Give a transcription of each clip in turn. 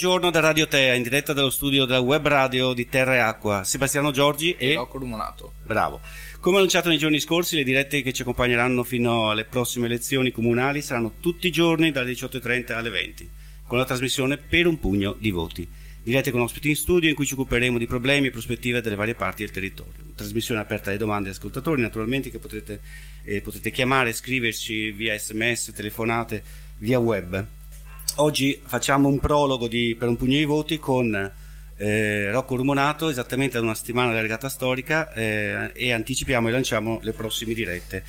Buongiorno da Radio Tea, in diretta dallo studio della web radio di Terra e Acqua. Sebastiano Giorgi e... Rocco Rumonato. Bravo. Come annunciato nei giorni scorsi, le dirette che ci accompagneranno fino alle prossime elezioni comunali saranno tutti i giorni dalle 18.30 alle 20, con la trasmissione per un pugno di voti. Dirette con ospiti in studio in cui ci occuperemo di problemi e prospettive delle varie parti del territorio. Trasmissione aperta alle domande e ascoltatori, naturalmente, che potrete, eh, potete chiamare, scriverci via sms, telefonate, via web. Oggi facciamo un prologo di, per un pugno di voti con eh, Rocco Rumonato, esattamente ad una settimana della regata storica, eh, e anticipiamo e lanciamo le prossime dirette.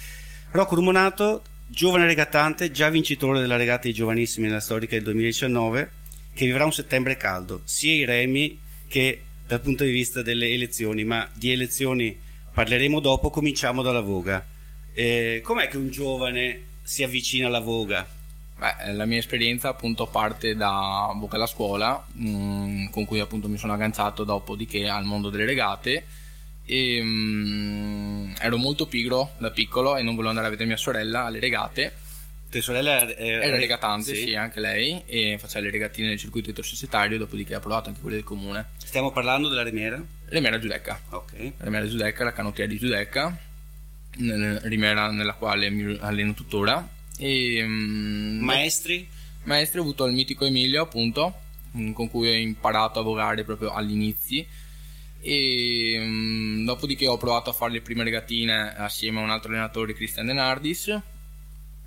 Rocco Rumonato, giovane regattante, già vincitore della regata dei giovanissimi nella storica del 2019, che vivrà un settembre caldo, sia i remi che dal punto di vista delle elezioni, ma di elezioni parleremo dopo, cominciamo dalla voga. Eh, com'è che un giovane si avvicina alla voga? Beh, la mia esperienza appunto parte da Bocca alla Scuola, mh, mm, con cui appunto mi sono agganciato dopodiché al mondo delle regate. E, mh, mm, ero molto pigro da piccolo e non volevo andare a vedere mia sorella alle regate. Tua sorella è, era regatante, sì. sì. anche lei, e faceva le regatine nel circuito intersocietario, dopodiché ha provato anche quelle del comune. Stiamo parlando della Rimiera? Rimiera Giudecca. Ok. La Rimiera Giudecca, la canottiera di Giudecca, Rimiera nella quale mi alleno tuttora e, um, maestri? Maestri ho avuto il mitico Emilio, appunto, con cui ho imparato a vogare proprio all'inizio. E um, dopodiché ho provato a fare le prime regatine assieme a un altro allenatore, Christian Denardis.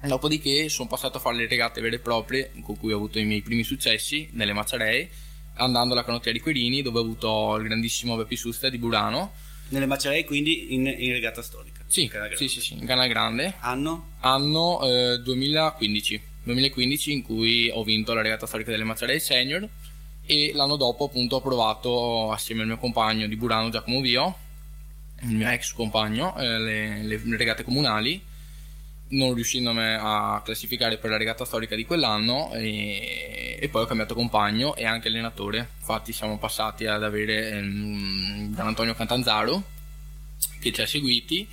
Dopodiché sono passato a fare le regate vere e proprie, con cui ho avuto i miei primi successi nelle Maciarei, andando alla canottiera di Querini, dove ho avuto il grandissimo Beppi Susta di Burano. Nelle Maciarei, quindi in, in regata storica? Sì, sì, sì, sì, in Canale Grande. Anno? Anno eh, 2015. 2015 in cui ho vinto la regata storica delle Mazzarelle Senior e l'anno dopo appunto ho provato assieme al mio compagno di Burano Giacomo Vio, il mio ex compagno, eh, le, le, regate comunali non riuscendomi a classificare per la regata storica di quell'anno e, e, poi ho cambiato compagno e anche allenatore. Infatti siamo passati ad avere ehm, Gian Antonio Cantanzaro che ci ha seguiti.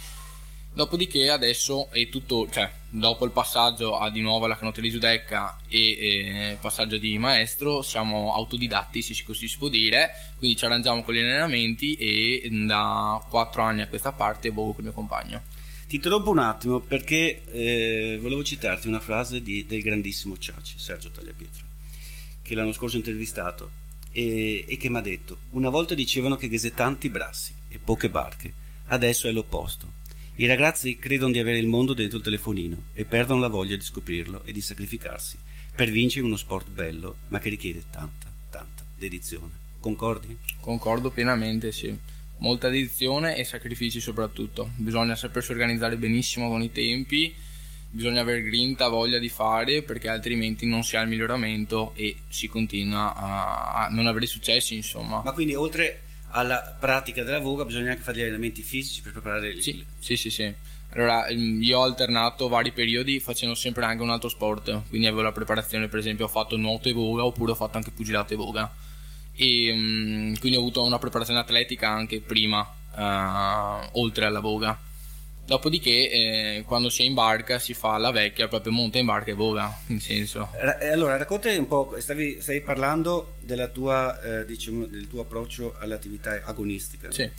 Dopodiché adesso è tutto, cioè dopo il passaggio a di nuovo alla canottiera di giudecca e eh, passaggio di maestro siamo autodidatti se così si può dire, quindi ci arrangiamo con gli allenamenti e da quattro anni a questa parte vogo con il mio compagno. Ti interrompo un attimo perché eh, volevo citarti una frase di, del grandissimo Ciaci, Sergio Tagliapietro, che l'anno scorso ho intervistato e, e che mi ha detto una volta dicevano che Ghese tanti brassi e poche barche, adesso è l'opposto i ragazzi credono di avere il mondo dentro il telefonino e perdono la voglia di scoprirlo e di sacrificarsi per vincere uno sport bello, ma che richiede tanta, tanta dedizione. Concordi? Concordo pienamente, sì. Molta dedizione e sacrifici soprattutto. Bisogna sapersi organizzare benissimo con i tempi, bisogna avere grinta, voglia di fare, perché altrimenti non si ha il miglioramento e si continua a non avere successi, insomma. Ma quindi oltre alla pratica della voga bisogna anche fare gli allenamenti fisici per preparare il... Sì, sì, sì, sì. Allora, mm, io ho alternato vari periodi facendo sempre anche un altro sport, quindi avevo la preparazione, per esempio ho fatto nuoto e voga oppure ho fatto anche pugilato e voga. E mm, quindi ho avuto una preparazione atletica anche prima, uh, oltre alla voga Dopodiché, eh, quando si è in barca, si fa la vecchia, proprio monta in barca e vola, in senso. Allora, raccontami un po', stavi, stavi parlando tua, eh, diciamo, del tuo approccio all'attività agonistica. Sì.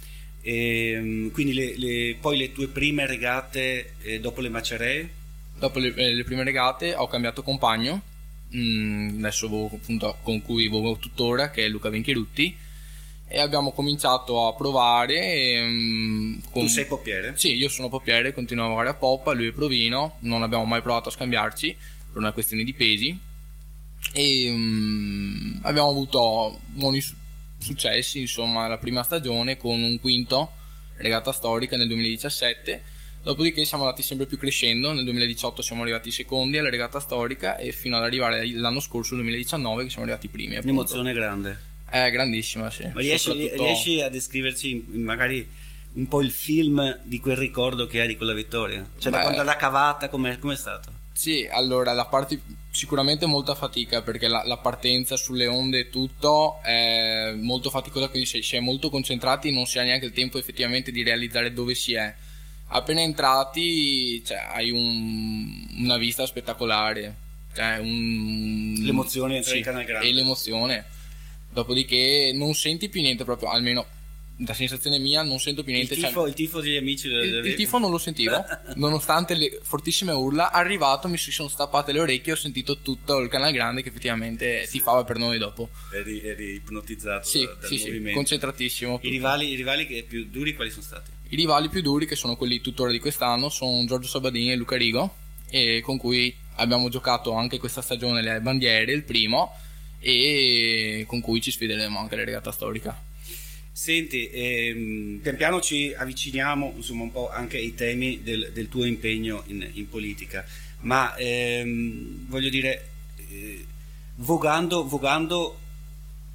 E, ehm, quindi le, le, poi le tue prime regate eh, dopo le maceree? Dopo le, eh, le, prime regate ho cambiato compagno, mm, adesso appunto, con cui vogo tuttora, che è Luca Venchirutti e abbiamo cominciato a provare. E, um, con... Tu sei poppiere? Sì, io sono poppiere, continuo a lavorare a poppa, lui è provino, non abbiamo mai provato a scambiarci per una questione di pesi e um, abbiamo avuto buoni su- successi, insomma, la prima stagione con un quinto regata storica nel 2017. Dopodiché siamo andati sempre più crescendo, nel 2018 siamo arrivati secondi alla regata storica e fino ad arrivare l'anno scorso, nel 2019, che siamo arrivati primi. Appunto. Un'emozione grande. È grandissima, sì. Ma riesci, Soprattutto... riesci a descriverci magari un po' il film di quel ricordo che hai di quella vittoria? Cioè, Beh, da quando l'ha cavata, com'è, com'è stato? Sì, allora la parte sicuramente molta fatica perché la, la, partenza sulle onde e tutto è molto faticosa, quindi si, si è molto concentrati non si ha neanche il tempo effettivamente di realizzare dove si è. Appena entrati cioè, hai un, una vista spettacolare Cioè un... L'emozione entra in Canal Grande. E l'emozione. Dopodiché non senti più niente proprio, almeno da sensazione mia non sento più niente. Il tifo, cioè, il tifo degli amici del, il, il, tifo non lo sentivo, nonostante le fortissime urla. Arrivato mi si sono stappate le orecchie e ho sentito tutto il canale grande che effettivamente sì. tifava per noi dopo. Eri, eri ipnotizzato sì, dal sì, movimento. Sì, concentratissimo. I rivali, I rivali che più duri quali sono stati? I rivali più duri, che sono quelli tuttora di quest'anno, sono Giorgio Sabadini e Luca Rigo, e con cui abbiamo giocato anche questa stagione le bandiere, il primo, e con cui ci sfideremo anche la regata storica. Senti, ehm, pian piano ci avviciniamo insomma, un po' anche ai temi del, del tuo impegno in, in politica, ma ehm, voglio dire, eh, vogando, vogando,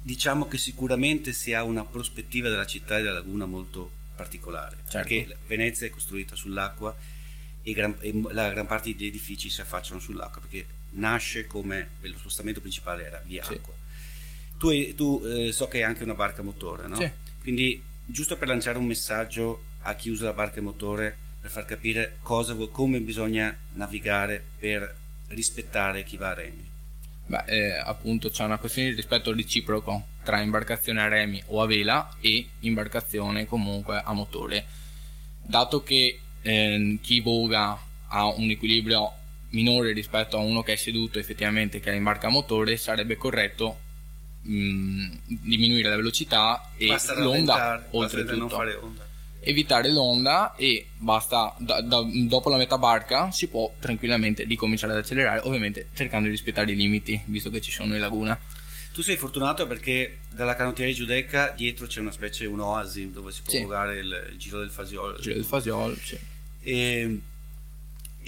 diciamo che sicuramente si ha una prospettiva della città e della laguna molto particolare, certo. perché Venezia è costruita sull'acqua e, gran, e, la gran parte degli edifici si affacciano sull'acqua, perché nasce come lo spostamento principale era via sì. acqua. Tu, tu eh, so che hai anche una barca motore, no? Sì quindi, giusto per lanciare un messaggio a chi usa la barca e motore, per far capire cosa, come bisogna navigare per rispettare chi va a remi. Beh, eh, appunto c'è una questione di rispetto reciproco tra imbarcazione a remi o a vela e imbarcazione comunque a motore. Dato che eh, chi voga ha un equilibrio minore rispetto a uno che è seduto effettivamente che è in barca a motore, sarebbe corretto mh, diminuire la velocità e basta l'onda oltretutto. evitare l'onda e basta da, da, dopo la metà barca si può tranquillamente ricominciare ad accelerare ovviamente cercando di rispettare i limiti visto che ci sono in laguna tu sei fortunato perché dalla canottiera giudecca dietro c'è una specie un'oasi dove si può sì. giocare il, il, giro del Fasiol il giro del Fasiol sì. e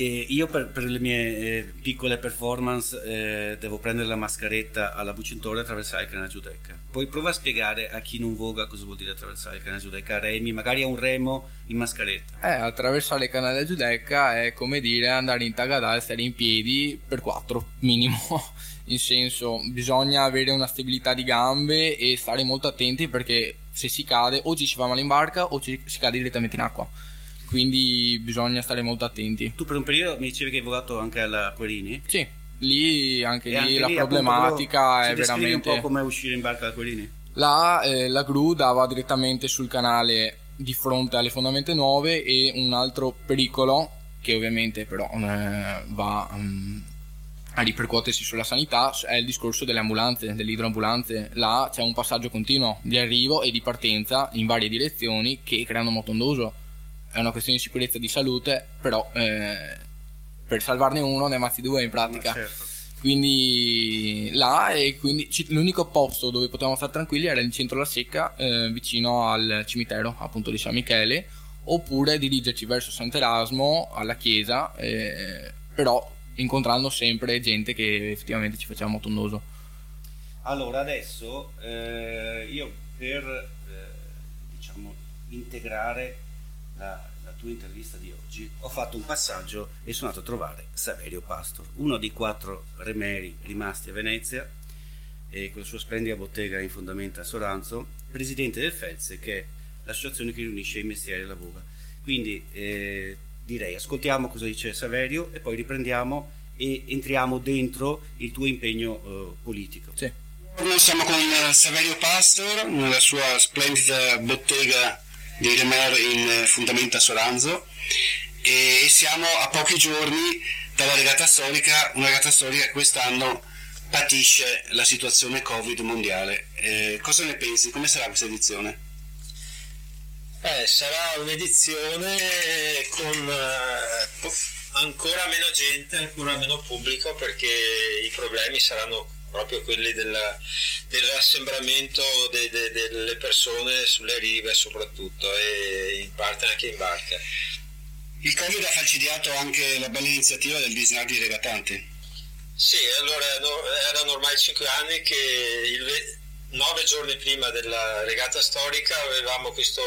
e io per, per, le mie eh, piccole performance eh, devo prendere la mascheretta alla Bucintore e attraversare il canale Giudecca. Poi prova a spiegare a chi non voga cosa vuol dire attraversare il canale Giudecca a remi, magari a un remo in mascheretta. Eh, attraversare il canale Giudecca è come dire andare in Tagadà e stare in piedi per quattro minimo. In senso, bisogna avere una stabilità di gambe e stare molto attenti perché se si cade o ci si fa male in barca o ci, si cade direttamente in acqua quindi bisogna stare molto attenti. Tu per un periodo mi dicevi che hai votato anche alla Querini? Sì, lì anche lì anche la lì, problematica è veramente... un po' come uscire in barca da Querini? Là eh, la gru dava direttamente sul canale di fronte alle fondamenta nuove e un altro pericolo che ovviamente però eh, va um, a ripercuotersi sulla sanità è il discorso delle ambulanze, delle idroambulanze. Là c'è un passaggio continuo di arrivo e di partenza in varie direzioni che creano motondoso è una questione di sicurezza e di salute, però eh, per salvarne uno ne ammazzi due in pratica. Certo. Quindi là e quindi l'unico posto dove potevamo stare tranquilli era in centro alla secca, eh, vicino al cimitero appunto di San Michele, oppure dirigerci verso Sant'Erasmo, alla chiesa, eh, però incontrando sempre gente che effettivamente ci faceva motondoso. Allora adesso eh, io per eh, diciamo integrare la, la, tua intervista di oggi, ho fatto un passaggio e sono andato a trovare Saverio Pastor, uno dei quattro remeri rimasti a Venezia e con la sua splendida bottega in fondamenta a Soranzo, presidente del FELSE, che è l'associazione che riunisce i mestieri e voga. Quindi eh, direi ascoltiamo cosa dice Saverio e poi riprendiamo e entriamo dentro il tuo impegno eh, politico. Sì. Noi siamo con Saverio Pastor nella sua splendida bottega di Remer in eh, Fundamenta Soranzo e siamo a pochi giorni dalla regata storica, una regata storica che quest'anno patisce la situazione Covid mondiale. Eh, cosa ne pensi? Come sarà questa edizione? Eh, sarà un'edizione con uh, ancora meno gente, ancora meno pubblico perché i problemi saranno proprio quelli della, dell'assembramento de, de, delle persone sulle rive soprattutto e in parte anche in barca. Il Covid ha falcidiato anche la bella iniziativa del Disney di regatanti. Sì, allora erano ormai cinque anni che il, nove giorni prima della regata storica avevamo questo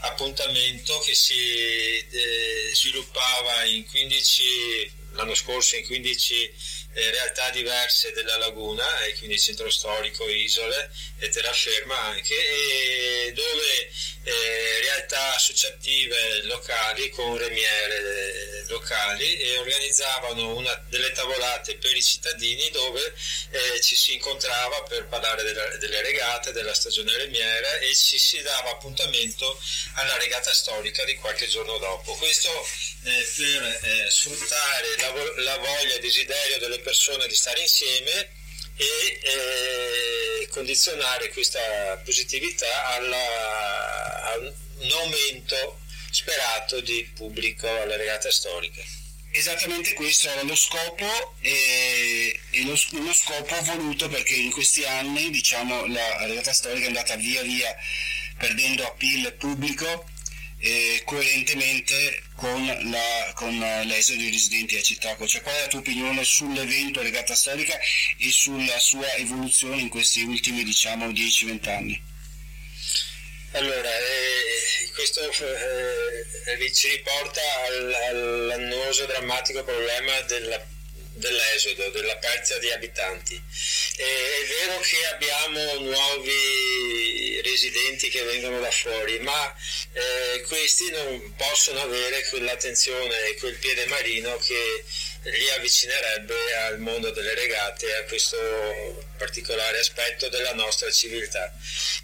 appuntamento che si eh, sviluppava in 15 l'anno scorso in 15 eh, realtà diverse della laguna, e quindi centro storico, isole e terraferma anche, e dove eh, realtà associative locali con remiere eh, locali e organizzavano una, delle tavolate per i cittadini dove eh, ci si incontrava per parlare della, delle regate, della stagione remiera e ci si dava appuntamento alla regata storica di qualche giorno dopo. Questo eh, per eh, sfruttare la, la voglia e il desiderio delle persone di stare insieme e eh, condizionare questa positività alla, a un aumento sperato di pubblico alle regate storiche. Esattamente questo era lo scopo e, e lo, uno scopo voluto perché in questi anni diciamo, la regata storica è andata via via perdendo appeal pubblico eh, coerentemente con, la, con l'esodo dei residenti a Città. Cioè, qual è la tua opinione sull'evento Regata Storica e sulla sua evoluzione in questi ultimi diciamo 10-20 anni? Allora, eh, questo eh, ci riporta al, all'annoso drammatico problema della dell'esodo, della perdita di abitanti. E è vero che abbiamo nuovi residenti che vengono da fuori, ma eh, questi non possono avere quell'attenzione e quel piede marino che li avvicinerebbe al mondo delle regate e a questo particolare aspetto della nostra civiltà.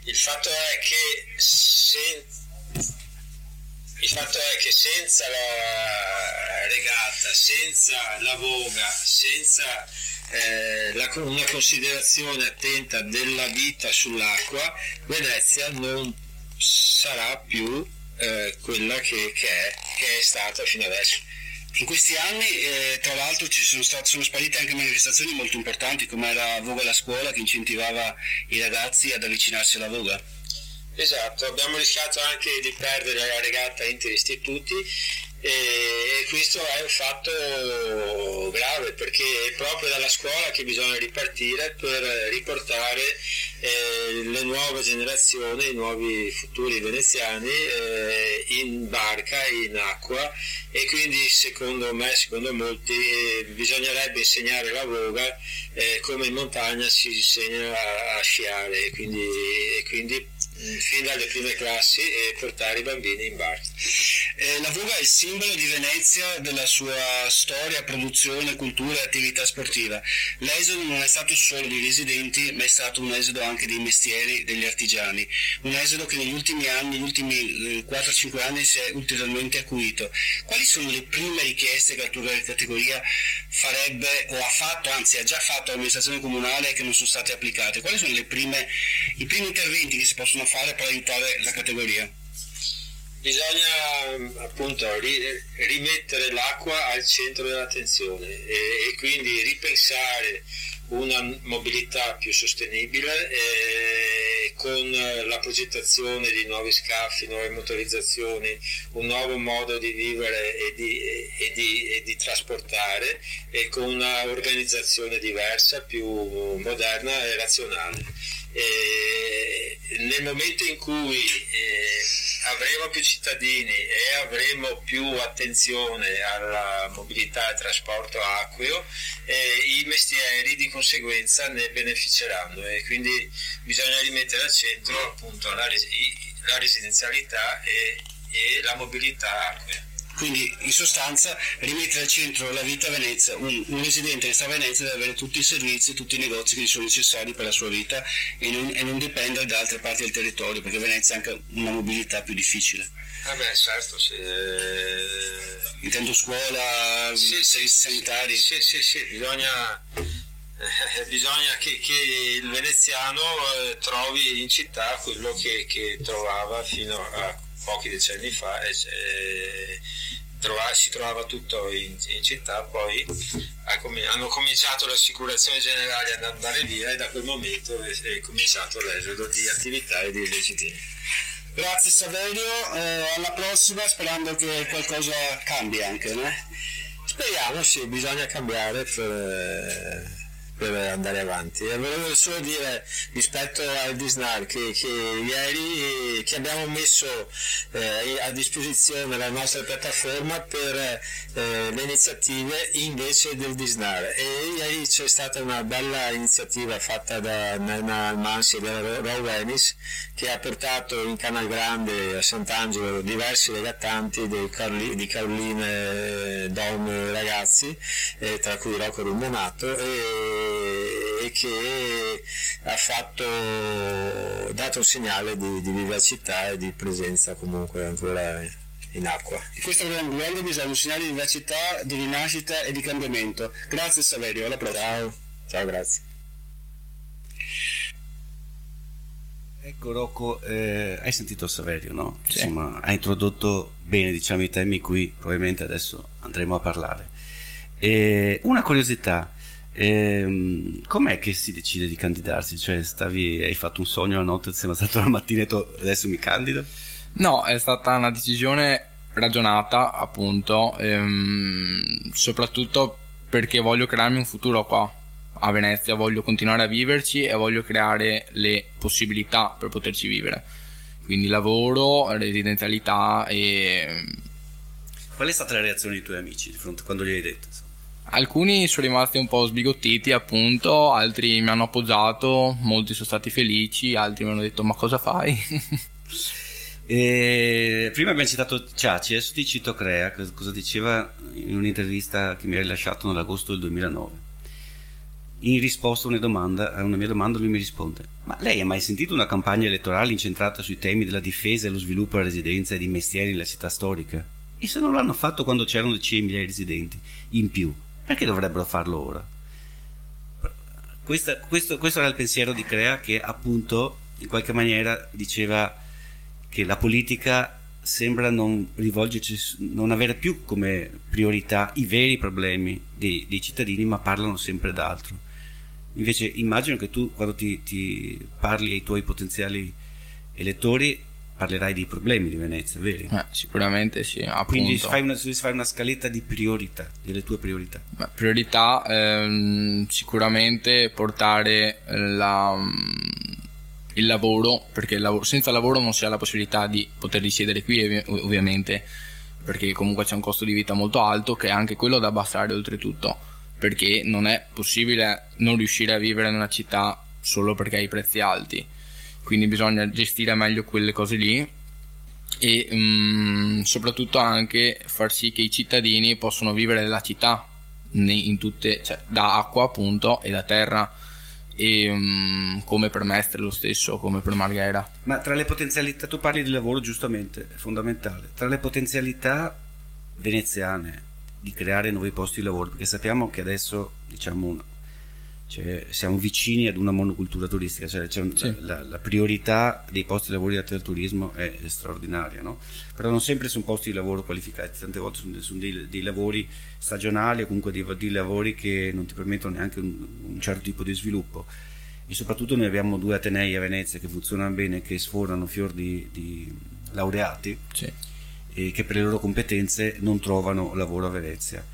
Il fatto è che se il fatto è che senza la regata, senza la voga, senza eh, la, una considerazione attenta della vita sull'acqua, Venezia non sarà più eh, quella che, che, è, che è stata fino adesso. In questi anni, eh, tra l'altro, ci sono, state, sono sparite anche manifestazioni molto importanti, come la Voga alla scuola, che incentivava i ragazzi ad avvicinarsi alla Voga. Esatto, abbiamo rischiato anche di perdere la regata interistituti e questo è un fatto grave perché è proprio dalla scuola che bisogna ripartire per riportare eh, le nuove generazioni, i nuovi futuri veneziani eh, in barca, in acqua e quindi secondo me, secondo molti, eh, bisognerebbe insegnare la voga eh, come in montagna si insegna a, a sciare quindi, quindi fin dalle prime classi e portare i bambini in barca. Eh, la Voga è il simbolo di Venezia, della sua storia, produzione, cultura e attività sportiva. L'esodo non è stato solo dei residenti, ma è stato un esodo anche dei mestieri, degli artigiani. Un esodo che negli ultimi anni, negli ultimi 4-5 eh, anni, si è ulteriormente acuito. Quali sono le prime richieste che la tua categoria farebbe o ha fatto, anzi ha già fatto all'amministrazione comunale che non sono state applicate? Quali sono prime, i primi interventi che si possono fare per aiutare la categoria? Bisogna appunto rimettere l'acqua al centro dell'attenzione e, e quindi ripensare una mobilità più sostenibile eh, con la progettazione di nuovi scaffi, nuove motorizzazioni, un nuovo modo di vivere e di, e di, e di trasportare e con un'organizzazione diversa, più moderna e razionale. E nel momento in cui eh, avremo più cittadini e avremo più attenzione alla mobilità e trasporto acqueo, eh, i mestieri di conseguenza ne beneficeranno e quindi bisogna rimettere al centro appunto la, la residenzialità e, e la mobilità acquea. Quindi in sostanza rimettere al centro la vita a Venezia, un, un, residente che sta a Venezia deve avere tutti i servizi, tutti i negozi che gli sono necessari per la sua vita e non, e non dipendere da altre parti del territorio, perché Venezia ha anche una mobilità più difficile. Ah beh, certo, sì. Intendo scuola, sì, servizi sì, sanitari. Sì, sì, sì, bisogna, eh, bisogna che, che, il veneziano eh, trovi in città quello che, che, trovava fino a pochi decenni fa. Eh, Trovava, si trovava tutto in, in città, poi hanno cominciato le assicurazioni generali ad andare via e da quel momento è, è cominciato l'esodo di attività e di residenti. Grazie Saverio, eh, alla prossima sperando che qualcosa cambi anche. Né? Speriamo, sì, bisogna cambiare per, per andare avanti. E volevo solo dire rispetto al Disnar che, che ieri che abbiamo messo eh, a disposizione la nostra piattaforma per eh, le iniziative invece del Disnar e ieri c'è stata una bella iniziativa fatta da Nana Almansi e da Raw Venice che ha portato in Canal Grande a Sant'Angelo diversi regattanti Carli, di Caroline donne e ragazzi eh, tra cui Rocco Rumonato e e che ha fatto, dato un segnale di, di vivacità e di presenza comunque ancora in acqua. Questo grande grande bisogno, un segnale di vivacità, di rinascita e di cambiamento. Grazie Saverio, alla prossima. Ciao, ciao grazie. Ecco Rocco, eh, hai sentito Saverio, no? Sì. Insomma, ha introdotto bene diciamo, i temi cui probabilmente adesso andremo a parlare. E una curiosità, Ehm, com'è che si decide di candidarsi? Cioè, stavi, hai fatto un sogno la notte, sei stato la mattina e detto adesso mi candido? No, è stata una decisione ragionata, appunto, ehm, soprattutto perché voglio crearmi un futuro qua a Venezia, voglio continuare a viverci e voglio creare le possibilità per poterci vivere. Quindi lavoro, residenzialità e... Qual è stata la reazione dei tuoi amici di fronte quando gli hai detto? Alcuni sono rimasti un po' sbigottiti, appunto, altri mi hanno appoggiato, molti sono stati felici, altri mi hanno detto ma cosa fai? E prima abbiamo citato Ciaci, adesso ti cito Crea, cos- cosa diceva in un'intervista che mi ha rilasciato nell'agosto del 2009. In risposta a una, domanda, a una mia domanda lui mi risponde, ma lei ha mai sentito una campagna elettorale incentrata sui temi della difesa e lo sviluppo della residenza e di mestieri nella città storica? E se non l'hanno fatto quando c'erano decine di migliaia di residenti in più, perché dovrebbero farlo ora? Questa- questo, questo era il pensiero di Crea che appunto in qualche maniera diceva che la politica sembra non rivolgerci, non avere più come priorità i veri problemi dei, dei cittadini, ma parlano sempre d'altro. Invece immagino che tu quando ti, ti parli ai tuoi potenziali elettori parlerai dei problemi di Venezia, veri? Eh, sicuramente sì, appunto. Quindi fai una, fai una scaletta di priorità, delle tue priorità. Beh, priorità ehm, sicuramente portare la, il lavoro, perché il lavoro- senza lavoro non si ha la possibilità di poter risiedere qui ovvi- ovviamente, perché comunque c'è un costo di vita molto alto che è anche quello da abbassare oltretutto, perché non è possibile non riuscire a vivere in una città solo perché ha i prezzi alti, quindi bisogna gestire meglio quelle cose lì e mm, soprattutto anche far sì che i cittadini possano vivere nella città tutte, cioè, da acqua appunto e da terra e mm, come per Mestre lo stesso come per Marghera. Ma tra le potenzialità, tu parli di lavoro giustamente, è fondamentale, tra le potenzialità veneziane di creare nuovi posti di lavoro, perché sappiamo che adesso diciamo, cioè, siamo vicini ad una monocultura turistica, cioè, un- Sì. la, la priorità dei posti di lavoro grazie al turismo è straordinaria, no? però non sempre sono posti di lavoro qualificati, tante volte sono, sono dei, dei lavori stagionali o comunque dei, dei lavori che non ti permettono neanche un, un certo tipo di sviluppo e soprattutto noi abbiamo due atenei a Venezia che funzionano bene, che sforano fior di, di laureati sì. e che per le loro competenze non trovano lavoro a Venezia.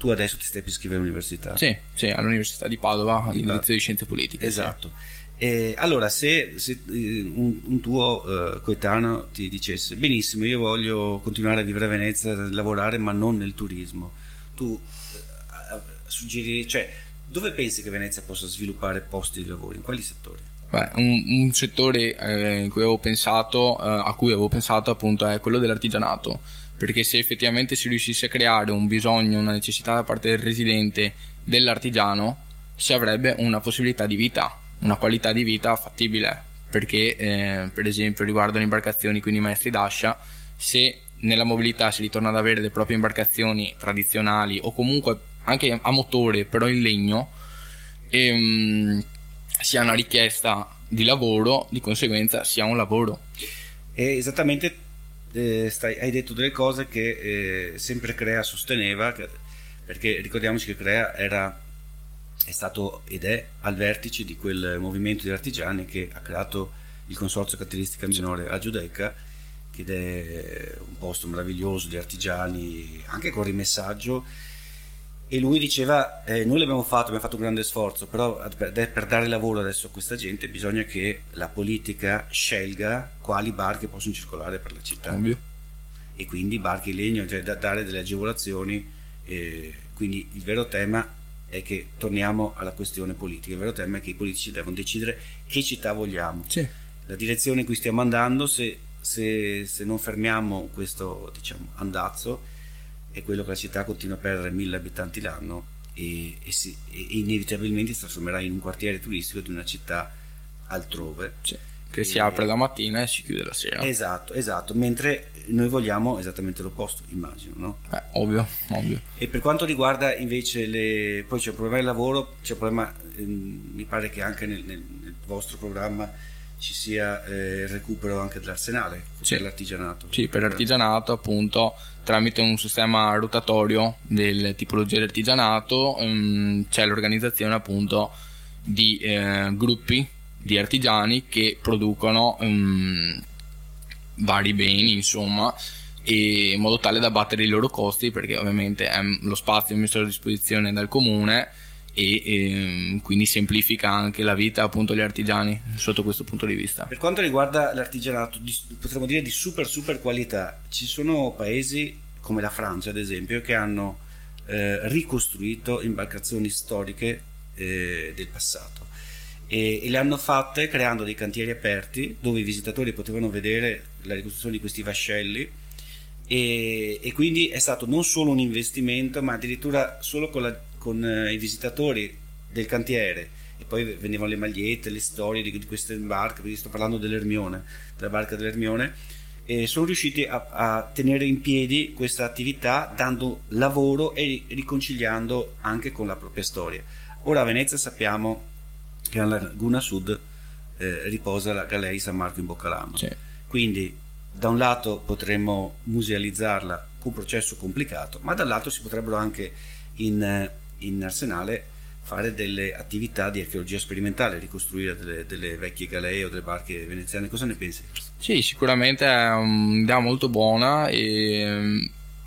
Tu adesso ti stai per iscrivere all'università. Sì, sì, all'Università di Padova, Di all'inizio di Scienze Politiche. Esatto. E allora, se, se, eh, un, un tuo eh, coetaneo ti dicesse benissimo, io voglio continuare a vivere a Venezia, a lavorare, ma non nel turismo, tu eh, suggeri, cioè, dove pensi che Venezia possa sviluppare posti di lavoro? In quali settori? Beh, un, un settore eh, in cui avevo pensato, eh, a cui avevo pensato appunto è quello dell'artigianato, perché se effettivamente si riuscisse a creare un bisogno, una necessità da parte del residente dell'artigiano, si avrebbe una possibilità di vita, una qualità di vita fattibile, perché eh, per esempio riguardo le imbarcazioni, quindi i maestri d'ascia, se nella mobilità si ritorna ad avere le proprie imbarcazioni tradizionali o comunque anche a motore però in legno, ehm, si ha una richiesta di lavoro, di conseguenza si ha un lavoro. E esattamente eh, stai- hai detto delle cose che eh, sempre Crea sosteneva, che- perché ricordiamoci che Crea era, è stato ed è al vertice di quel movimento di artigiani che ha creato il consorzio caratteristica minore a Giudecca, che è un posto meraviglioso di artigiani, anche con rimessaggio. E lui diceva eh, noi l'abbiamo fatto, abbiamo fatto un grande sforzo, però per, dare lavoro adesso a questa gente bisogna che la politica scelga quali barche possono circolare per la città. Ovvio. E quindi barche in legno, cioè da, dare delle agevolazioni. Eh, quindi il vero tema è che torniamo alla questione politica, il vero tema è che i politici devono decidere che città vogliamo. Sì. La direzione in cui stiamo andando, se, se, se non fermiamo questo diciamo, andazzo, è quello che la città continua a perdere mille abitanti l'anno e, e, si, e, inevitabilmente si trasformerà in un quartiere turistico di una città altrove. Sì, che si apre la mattina e si chiude la sera. Esatto, esatto, mentre noi vogliamo esattamente l'opposto, immagino, no? Eh, ovvio, ovvio. E per quanto riguarda invece le... poi c'è un problema del lavoro, c'è un problema, ehm, mi pare che anche nel, nel, nel vostro programma ci sia eh, il recupero anche dell'arsenale sì. per l'artigianato. Sì, per l'artigianato appunto tramite un sistema rotatorio delle tipologie di artigianato um, c'è l'organizzazione appunto di eh, gruppi di artigiani che producono um, vari beni insomma e in modo tale da battere i loro costi perché ovviamente è lo spazio messo a disposizione dal comune e, e, quindi semplifica anche la vita appunto agli artigiani sotto questo punto di vista. Per quanto riguarda l'artigianato, di, potremmo dire di super super qualità, ci sono paesi come la Francia ad esempio che hanno eh, ricostruito imbarcazioni storiche eh, del passato e, e, le hanno fatte creando dei cantieri aperti dove i visitatori potevano vedere la ricostruzione di questi vascelli e, e quindi è stato non solo un investimento ma addirittura solo con la con eh, i visitatori del cantiere e poi venivano le magliette, le storie di, di queste barche, perché sto parlando dell'Ermione, della barca dell'Ermione, e sono riusciti a, a tenere in piedi questa attività dando lavoro e riconciliando anche con la propria storia. Ora a Venezia sappiamo che alla laguna sud eh, riposa la Galleria San Marco in Boccalama, sì. quindi da un lato potremmo musealizzarla con un processo complicato, ma dall'altro si potrebbero anche in in arsenale fare delle attività di archeologia sperimentale, ricostruire delle, delle vecchie galee o delle barche veneziane. Cosa ne pensi? Sì, sicuramente è un'idea molto buona e mm,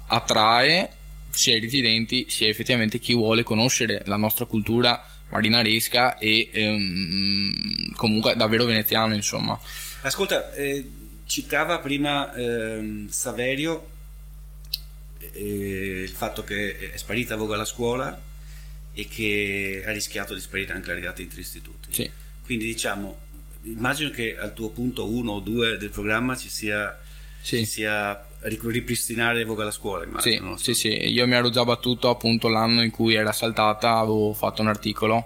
attrae sia i residenti sia effettivamente chi vuole conoscere la nostra cultura marinaresca e ehm, comunque davvero veneziano insomma. Ascolta, eh, citava prima eh, Saverio eh, il fatto che è sparita Voga alla scuola e che ha rischiato di sparire anche la regata interistituti. Sì. Quindi diciamo, immagino che al tuo punto 1 o 2 del programma ci sia, sì. ci sia ripristinare Voga alla scuola. Immagino, sì, sì, sì, io mi ero già battuto appunto l'anno in cui era saltata, avevo fatto un articolo,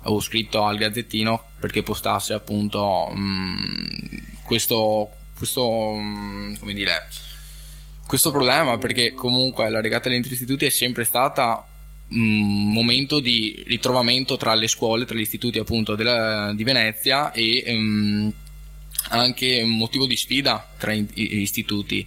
avevo scritto al Gazzettino perché postasse appunto mh, mm, questo, questo mh, mm, come dire, questo problema perché comunque la regata degli istituti è sempre stata un momento di ritrovamento tra le scuole, tra gli istituti appunto della, di Venezia e um, anche un motivo di sfida tra gli istituti.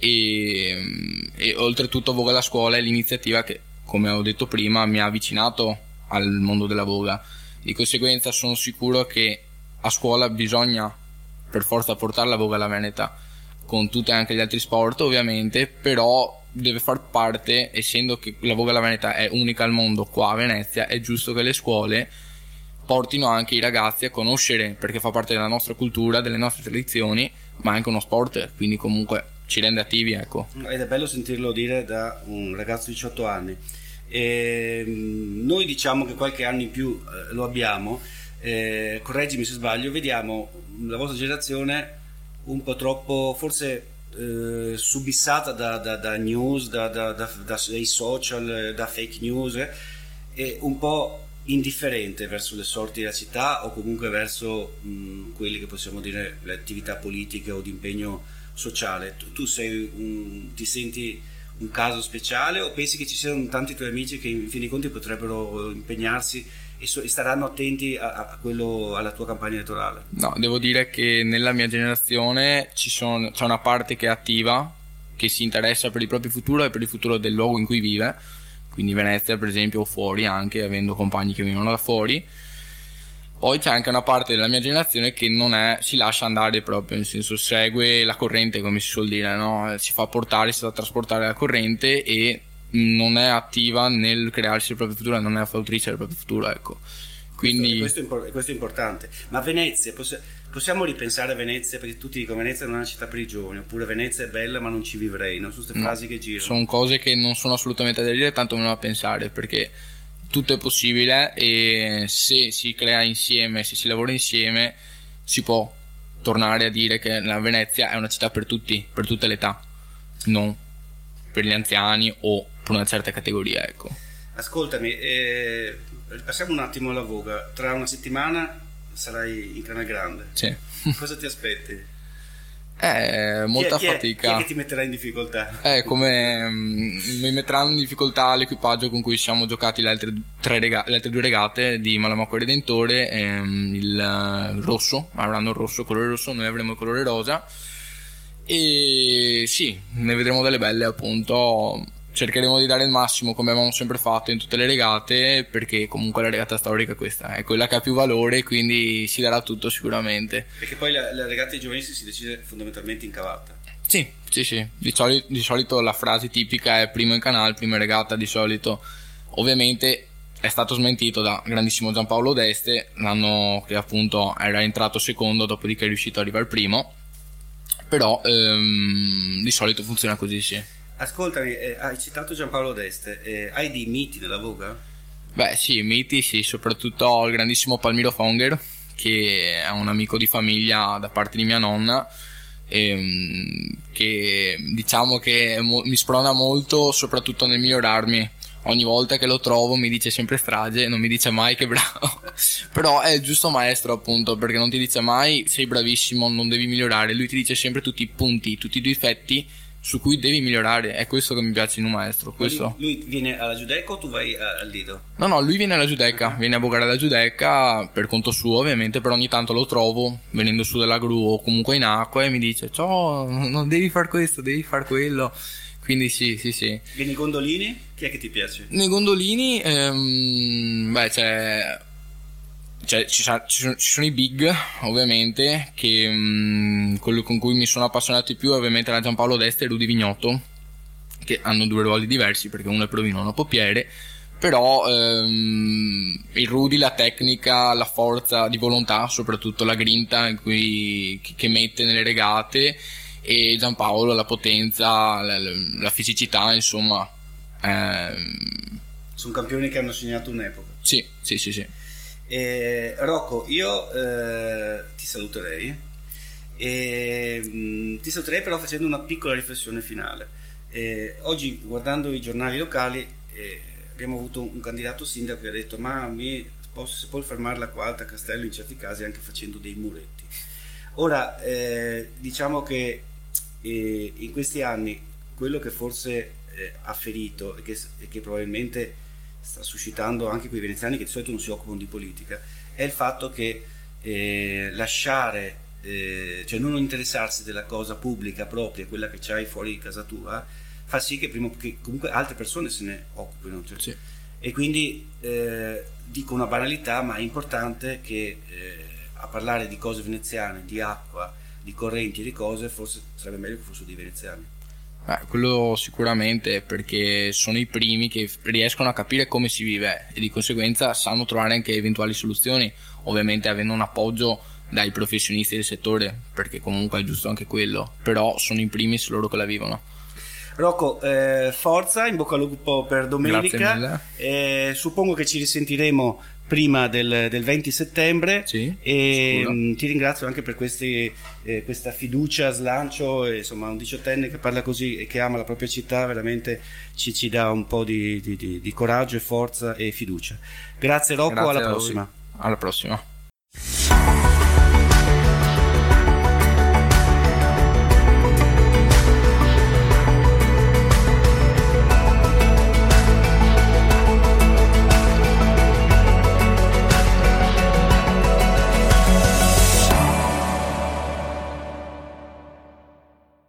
E, e oltretutto Voga la scuola è l'iniziativa che come ho detto prima mi ha avvicinato al mondo della voga. Di conseguenza sono sicuro che a scuola bisogna per forza portare la voga alla Veneta con tutti anche gli altri sport ovviamente però deve far parte, essendo che la Voga della Veneta è unica al mondo qua a Venezia, è giusto che le scuole portino anche i ragazzi a conoscere, perché fa parte della nostra cultura, delle nostre tradizioni, ma anche uno sport, quindi comunque ci rende attivi, ecco. Ed è bello sentirlo dire da un ragazzo di 18 anni. E ehm, noi diciamo che qualche anno in più eh, lo abbiamo, eh, correggimi se sbaglio, vediamo la vostra generazione un po' troppo, forse eh, subissata da, da, da news, da, dai social, da fake news eh, e un po' indifferente verso le sorti della città o comunque verso mh, quelli che possiamo dire le attività politiche o di impegno sociale. Tu, tu sei un, ti senti un caso speciale o pensi che ci siano tanti tuoi amici che in fin dei conti potrebbero impegnarsi e, so, e staranno attenti a, a quello, alla tua campagna elettorale? No, devo dire che nella mia generazione sono, c'è una parte che è attiva, che si interessa per il proprio futuro e per il futuro del luogo in cui vive, quindi Venezia per esempio o fuori anche, avendo compagni che vivono da fuori. Poi c'è anche una parte della mia generazione che non è, si lascia andare proprio, nel senso segue la corrente come si suol dire, no? si fa portare, si fa trasportare la corrente e non è attiva nel crearsi il proprio futuro, non è fautrice del proprio futuro, ecco. Quindi... Questo, questo, è, questo è importante. Ma Venezia, poss- possiamo ripensare a Venezia perché tutti dicono Venezia non è una città per i giovani, oppure Venezia è bella ma non ci vivrei, non sono queste No, frasi che girano. Sono cose che non sono assolutamente da dire, tanto meno da pensare, perché tutto è possibile e se si crea insieme, se si lavora insieme, si può tornare a dire che la Venezia è una città per tutti, per tutte le età, non per gli anziani o per una certa categoria, ecco. Ascoltami, eh, passiamo un attimo alla voga. Tra una settimana sarai in Canal Grande. Sì. Cosa ti aspetti? È molta chi è, chi è- fatica. Chi è che ti metterà in difficoltà? Eh, come mm, mi metteranno in difficoltà l'equipaggio con cui siamo giocati le altre, tre rega- le altre due regate di Malamocco Redentore, ehm, il eh, rosso, avranno il rosso, colore rosso, noi avremo il colore rosa. E sì, ne vedremo delle belle appunto. Cercheremo di dare il massimo come abbiamo sempre fatto in tutte le regate, perché comunque la regata storica è questa, è quella che ha più valore, quindi si darà tutto sicuramente. Perché poi la, la regata dei giovani si decide fondamentalmente in cavata. Sì, sì, sì. Di, soli- di solito la frase tipica è primo in canale, prima in regata. Di solito, ovviamente, è stato smentito da grandissimo Giampaolo Deste, l'anno che appunto era entrato secondo, dopodiché è riuscito ad arrivare primo. Però ehm, di solito funziona così, sì. Ascoltami, eh, hai citato Giampaolo Deste, eh, hai dei miti nella voga? Beh, sì, miti, sì, soprattutto il grandissimo Palmiro Fonger, che è un amico di famiglia da parte di mia nonna, ehm, che diciamo che mo- mi sprona molto, soprattutto nel migliorarmi. Ogni volta che lo trovo mi dice sempre strage, non mi dice mai che bravo. Però è il giusto maestro, appunto, perché non ti dice mai sei bravissimo, non devi migliorare. Lui ti dice sempre tutti i punti, tutti i difetti su cui devi migliorare. È questo che mi piace in un maestro. Questo. Lui, lui viene alla Giudecca o tu vai a- al Lido? No, no, lui viene alla Giudecca, viene a bogare alla Giudecca per conto suo ovviamente, però ogni tanto lo trovo venendo su dalla gru o comunque in acqua e mi dice ciao, non devi far questo, devi far quello. Quindi sì, sì, sì. Vieni gondolini? Chi è che ti piace? Nei gondolini, ehm, beh, c'è... Cioè, ci, sono, ci sono i big, ovviamente, che mm, quello con cui mi sono appassionato di più è ovviamente la Giampaolo Deste e Rudy Vignotto, che hanno due ruoli diversi perché uno è provino e uno è poppiere, però ehm, il Rudy, la tecnica, la forza di volontà, soprattutto la grinta in cui, che, mette nelle regate, e Giampaolo la potenza, la, la- la fisicità, insomma. ehm, Sono campioni che hanno segnato un'epoca. sì, sì, sì, sì. Eh, Rocco, io eh, ti saluterei. E, mh, ti saluterei però facendo una piccola riflessione finale. Eh, oggi guardando i giornali locali eh, abbiamo avuto un candidato sindaco che ha detto ma mi posso, si può fermarla qua a Castello in certi casi anche facendo dei muretti. Ora eh, diciamo che eh, in questi anni quello che forse ha ferito e che, e che probabilmente sta suscitando anche quei veneziani che di solito non si occupano di politica è il fatto che eh, lasciare eh, cioè non interessarsi della cosa pubblica propria, quella che c'hai fuori di casa tua, fa sì che, prima, che comunque altre persone se ne occupino. cioè. Sì. E quindi eh, dico una banalità, ma è importante che eh, a parlare di cose veneziane, di acqua, di correnti e di cose, forse sarebbe meglio che fossero dei veneziani. Beh, quello sicuramente perché sono i primi che riescono a capire come si vive e di conseguenza sanno trovare anche eventuali soluzioni, ovviamente avendo un appoggio dai professionisti del settore, perché comunque è giusto anche quello, però sono in primis loro che la vivono. Rocco, eh, forza, in bocca al lupo per domenica. Eh, suppongo che ci risentiremo prima del, del 20 settembre Sì, e mh, ti ringrazio anche per questi, eh, questa fiducia, slancio, e, insomma un diciottenne che parla così e che ama la propria città veramente ci, ci dà un po' di, di- di- coraggio e forza e fiducia. Grazie Rocco, Grazie alla prossima. Alla prossima.